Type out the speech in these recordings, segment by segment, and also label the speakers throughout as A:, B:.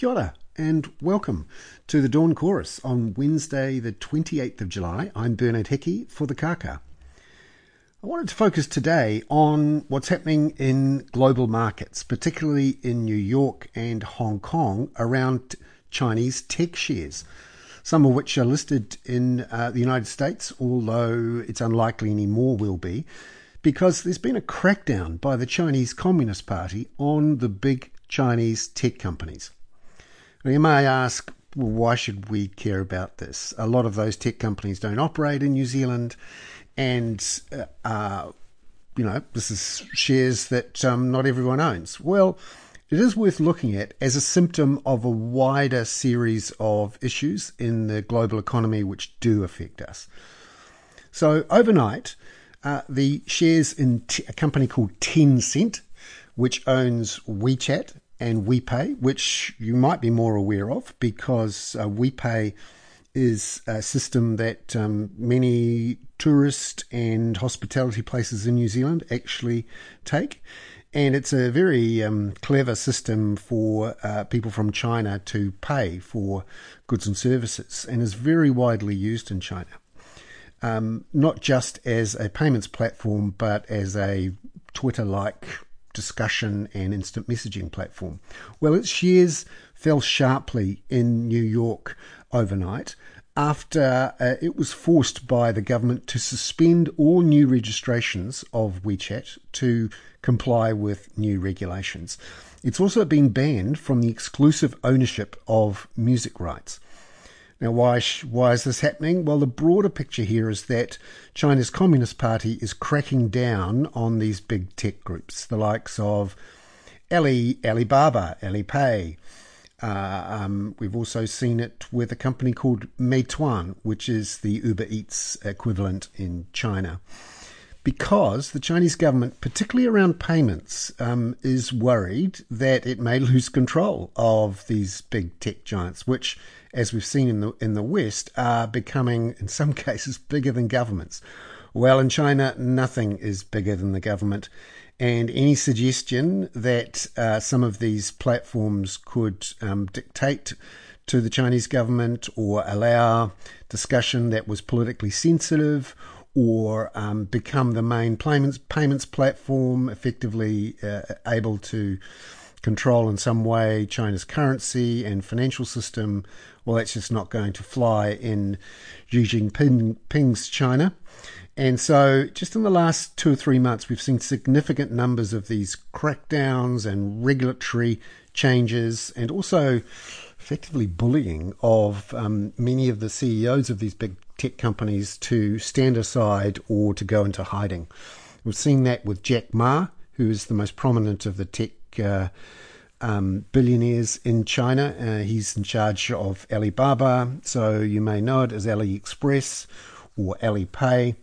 A: Kia ora and welcome to the Dawn Chorus on Wednesday, the 28th of July. I'm Bernard Hickey for the Kaka. I wanted to focus today on what's happening in global markets, particularly in New York and Hong Kong, around Chinese tech shares, some of which are listed in uh, the United States, although it's unlikely any more will be, because there's been a crackdown by the Chinese Communist Party on the big Chinese tech companies. You may ask, well, why should we care about this? A lot of those tech companies don't operate in New Zealand, and uh, uh, you know this is shares that um, not everyone owns. Well, it is worth looking at as a symptom of a wider series of issues in the global economy which do affect us. So overnight, uh, the shares in t- a company called Tencent, which owns WeChat and WePay, which you might be more aware of because uh, WePay is a system that um, many tourist and hospitality places in New Zealand actually take. And it's a very um, clever system for uh, people from China to pay for goods and services and is very widely used in China. Um, not just as a payments platform, but as a Twitter like discussion and instant messaging platform. Well, its shares fell sharply in New York overnight after uh, it was forced by the government to suspend all new registrations of WeChat to comply with new regulations. It's also been banned from the exclusive ownership of music rights. Now, why, why is this happening? Well, the broader picture here is that China's Communist Party is cracking down on these big tech groups, the likes of Ali, Alibaba, Alipay. Uh, um, we've also seen it with a company called Meituan, which is the Uber Eats equivalent in China. Because the Chinese government, particularly around payments, um, is worried that it may lose control of these big tech giants, which as we've seen in the in the West, are becoming in some cases bigger than governments. Well, in China, nothing is bigger than the government, and any suggestion that uh, some of these platforms could um, dictate to the Chinese government or allow discussion that was politically sensitive or um, become the main payments payments platform, effectively uh, able to control in some way China's currency and financial system, well, that's just not going to fly in Xi Jinping's China. And so, just in the last two or three months, we've seen significant numbers of these crackdowns and regulatory changes, and also effectively bullying of um, many of the CEOs of these big tech companies to stand aside or to go into hiding. We've seen that with Jack Ma, who is the most prominent of the tech uh, um, billionaires in China. Uh, he's in charge of Alibaba, so you may know it as AliExpress or Alipay.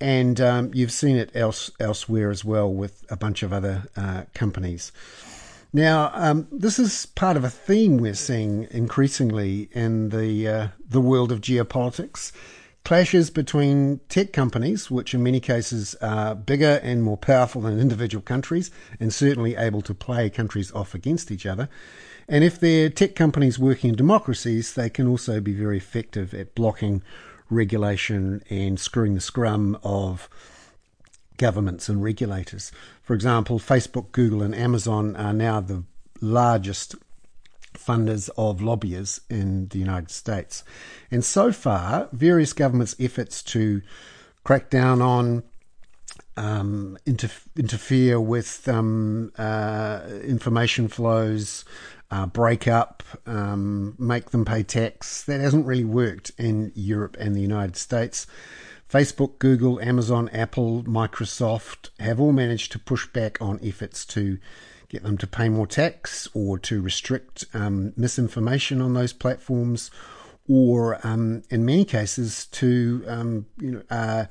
A: And um, you've seen it else, elsewhere as well with a bunch of other uh, companies. Now, um, this is part of a theme we're seeing increasingly in the uh, the world of geopolitics clashes between tech companies, which in many cases are bigger and more powerful than individual countries, and certainly able to play countries off against each other. And if they're tech companies working in democracies, they can also be very effective at blocking regulation and screwing the scrum of governments and regulators. For example, Facebook, Google, and Amazon are now the largest funders of lobbyists in the United States. And so far, various governments' efforts to crack down on um, inter- interfere with um, uh, information flows, uh, break up, um, make them pay tax. That hasn't really worked in Europe and the United States. Facebook, Google, Amazon, Apple, Microsoft have all managed to push back on efforts to get them to pay more tax or to restrict um, misinformation on those platforms, or um, in many cases to um, you know uh,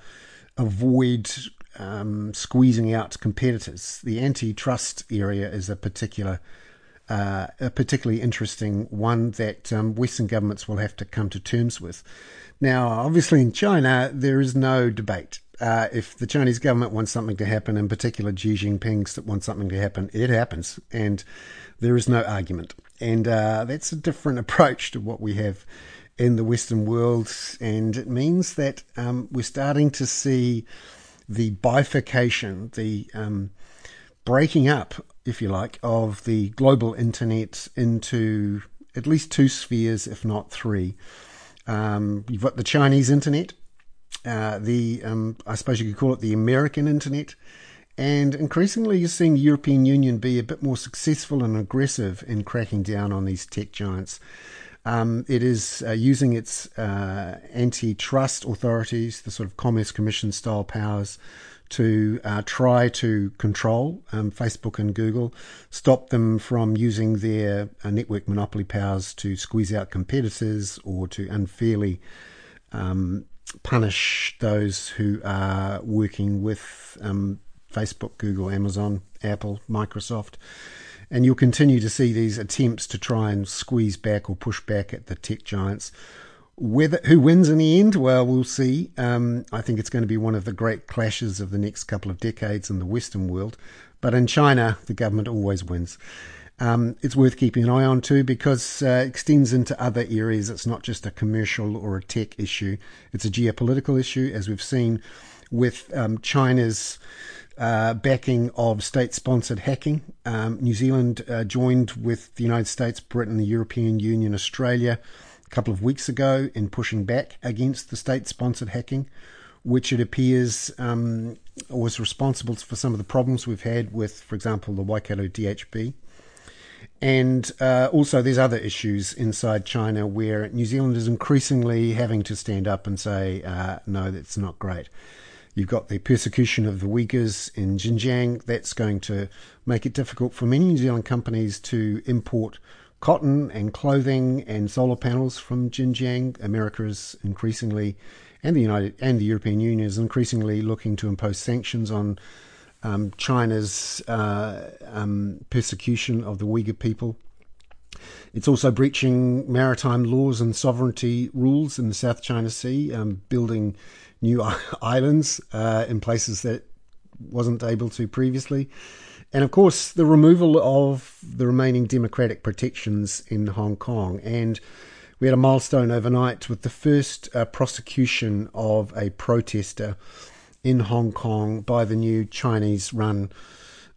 A: avoid um, squeezing out competitors. The antitrust area is a particular uh, a particularly interesting one that um, Western governments will have to come to terms with. Now, obviously, in China, there is no debate Uh, if the Chinese government wants something to happen, in particular Xi Jinping wants something to happen, it happens, and there is no argument. And uh, that's a different approach to what we have in the Western world, and it means that um, we're starting to see the bifurcation, the um, breaking up, if you like, of the global internet into at least two spheres, if not three. Um, you've got the Chinese internet, uh, the um, I suppose you could call it the American internet, and increasingly you're seeing the European Union be a bit more successful and aggressive in cracking down on these tech giants. Um, it is uh, using its uh, antitrust authorities, the sort of Commerce Commission style powers, to uh, try to control um, Facebook and Google, stop them from using their uh, network monopoly powers to squeeze out competitors or to unfairly um, punish those who are working with um, Facebook, Google, Amazon, Apple, Microsoft. And you'll continue to see these attempts to try and squeeze back or push back at the tech giants. Whether who wins in the end, well, we'll see. Um, I think it's going to be one of the great clashes of the next couple of decades in the Western world. But in China, the government always wins. Um, it's worth keeping an eye on too because uh, it extends into other areas. It's not just a commercial or a tech issue; it's a geopolitical issue, as we've seen with um, China's uh, backing of state-sponsored hacking. Um, New Zealand uh, joined with the United States, Britain, the European Union, Australia a couple of weeks ago in pushing back against the state-sponsored hacking which it appears um, was responsible for some of the problems we've had with, for example, the Waikato DHB. And uh, also, there's other issues inside China where New Zealand is increasingly having to stand up and say, uh, no, that's not great. You've got the persecution of the Uyghurs in Xinjiang. That's going to make it difficult for many New Zealand companies to import cotton and clothing and solar panels from Xinjiang. America is increasingly, and the United and the European Union is increasingly looking to impose sanctions on um, China's uh, um, persecution of the Uyghur people. It's also breaching maritime laws and sovereignty rules in the South China Sea, um, building new islands uh, in places that wasn't able to previously. And of course, the removal of the remaining democratic protections in Hong Kong. And we had a milestone overnight with the first uh, prosecution of a protester in Hong Kong by the new Chinese run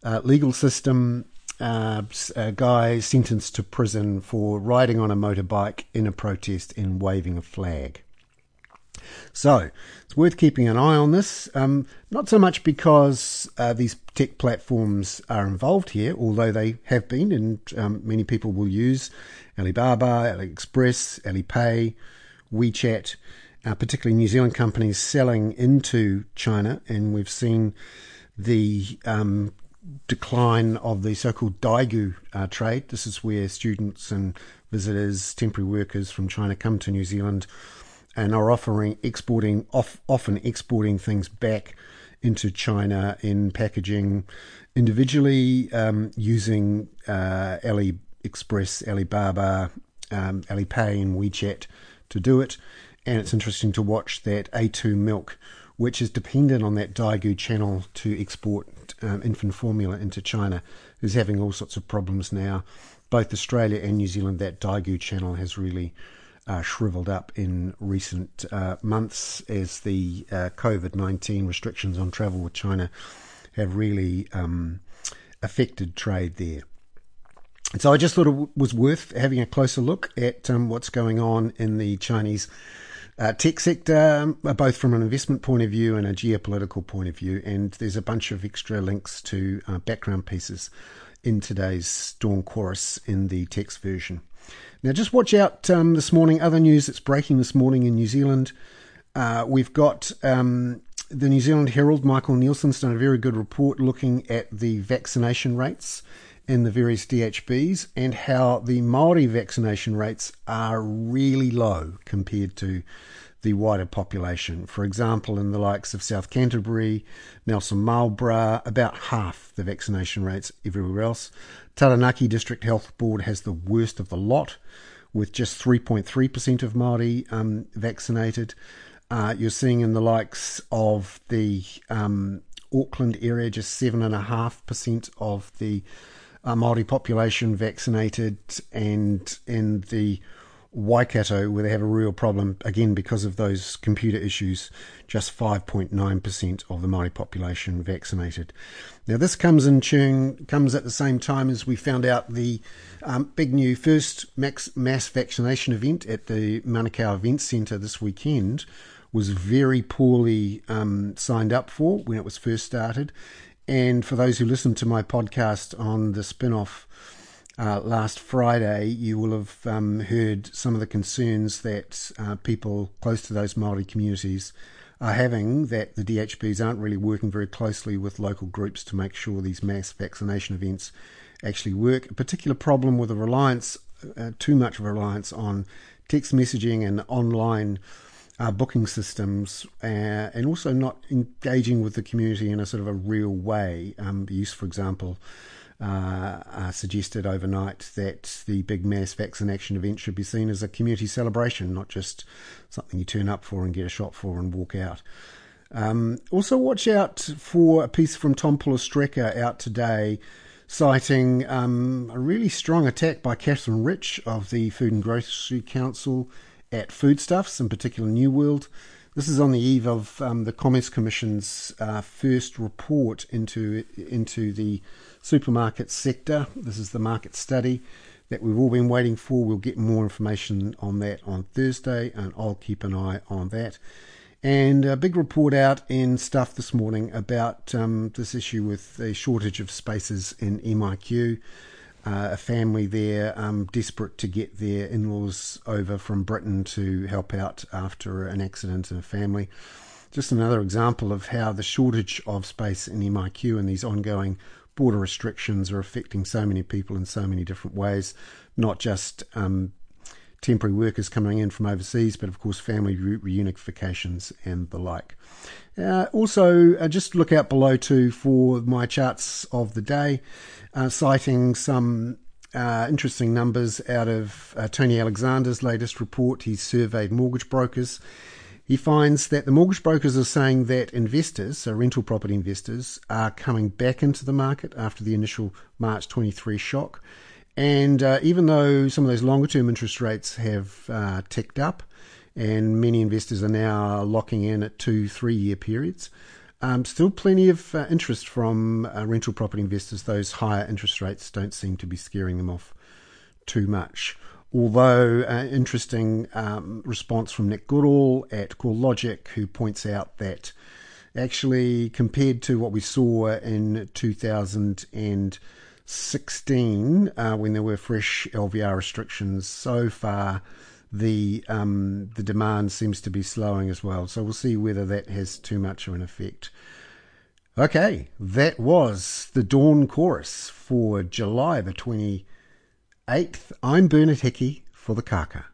A: uh, legal system. Uh, a guy sentenced to prison for riding on a motorbike in a protest and waving a flag. So it's worth keeping an eye on this. Um, not so much because uh, these tech platforms are involved here, although they have been, and um, many people will use Alibaba, AliExpress, Alipay, WeChat uh, particularly New Zealand companies selling into China, and we've seen the um, decline of the so-called daigou uh, trade. This is where students and visitors, temporary workers from China come to New Zealand and are offering exporting off, often exporting things back into China in packaging individually um, using uh, AliExpress, Alibaba, um, Alipay, and WeChat to do it and it's interesting to watch that A2 milk, which is dependent on that Daigou channel to export um, infant formula into China, is having all sorts of problems now. Both Australia and New Zealand, that Daigou channel has really uh, shriveled up in recent uh, months as the uh, COVID 19 restrictions on travel with China have really um, affected trade there. So I just thought it was worth having a closer look at um, what's going on in the Chinese uh, tech sector, um, both from an investment point of view and a geopolitical point of view. And there's a bunch of extra links to uh, background pieces in today's Dawn Chorus in the text version. Now, just watch out um, this morning. Other news that's breaking this morning in New Zealand. Uh, we've got um, the New Zealand Herald, Michael Neilson's done a very good report looking at the vaccination rates in the various DHBs and how the Maori vaccination rates are really low compared to the wider population. For example, in the likes of South Canterbury, Nelson Marlborough, about half the vaccination rates everywhere else. Taranaki District Health Board has the worst of the lot, with just 3.3% of Maori um, vaccinated. Uh, you're seeing in the likes of the um, Auckland area, just 7.5% of the uh, Māori population vaccinated, and in the Waikato, where they have a real problem, again, because of those computer issues, just 5.9% of the Māori population vaccinated. Now, this comes in tune, comes at the same time as we found out the um, big new first max, mass vaccination event at the Manukau Event Centre this weekend was very poorly um, signed up for when it was first started. And for those who listened to my podcast on the Spinoff uh, last Friday, you will have um, heard some of the concerns that uh, people close to those Maori communities are having that the DHBs aren't really working very closely with local groups to make sure these mass vaccination events actually work. A particular problem with a reliance, uh, too much reliance on text messaging and online uh, booking systems, uh, and also not engaging with the community in a sort of a real way. Um, the use, for example, uh, uh, suggested overnight that the big mass vaccination event should be seen as a community celebration, not just something you turn up for and get a shot for and walk out. Um, also, watch out for a piece from Tom Pullar-Strecker out today citing um, a really strong attack by Katherine Rich of the Food and Grocery Council at Foodstuffs, in particular New World. This is on the eve of um, the Commerce Commission's uh, first report into into the supermarket sector. This is the market study that we've all been waiting for. We'll get more information on that on Thursday, and I'll keep an eye on that. And a big report out in Stuff this morning about um, this issue with the shortage of spaces in MIQ uh, a family there um, desperate to get their in laws over from Britain to help out after an accident in a family. Just another example of how the shortage of space in MIQ and these ongoing border restrictions are affecting so many people in so many different ways, not just um, temporary workers coming in from overseas, but of course family reunifications and the like. Uh, also, uh, just look out below too for my charts of the day uh, citing some uh, interesting numbers out of uh, Tony Alexander's latest report. He surveyed mortgage brokers. He finds that the mortgage brokers are saying that investors, so rental property investors, are coming back into the market after the initial March 23 shock. And uh, even though some of those longer term interest rates have uh, ticked up, and many investors are now locking in at two, three year periods, um, still plenty of uh, interest from uh, rental property investors. Those higher interest rates don't seem to be scaring them off too much. Although, uh, interesting um, response from Nick Goodall at CoreLogic, who points out that actually, compared to what we saw in 2016, uh, when there were fresh LVR restrictions, so far the um, the demand seems to be slowing as well. So we'll see whether that has too much of an effect. Okay, that was the Dawn Chorus for July the 28th. I'm Bernard Hickey for the Kaka.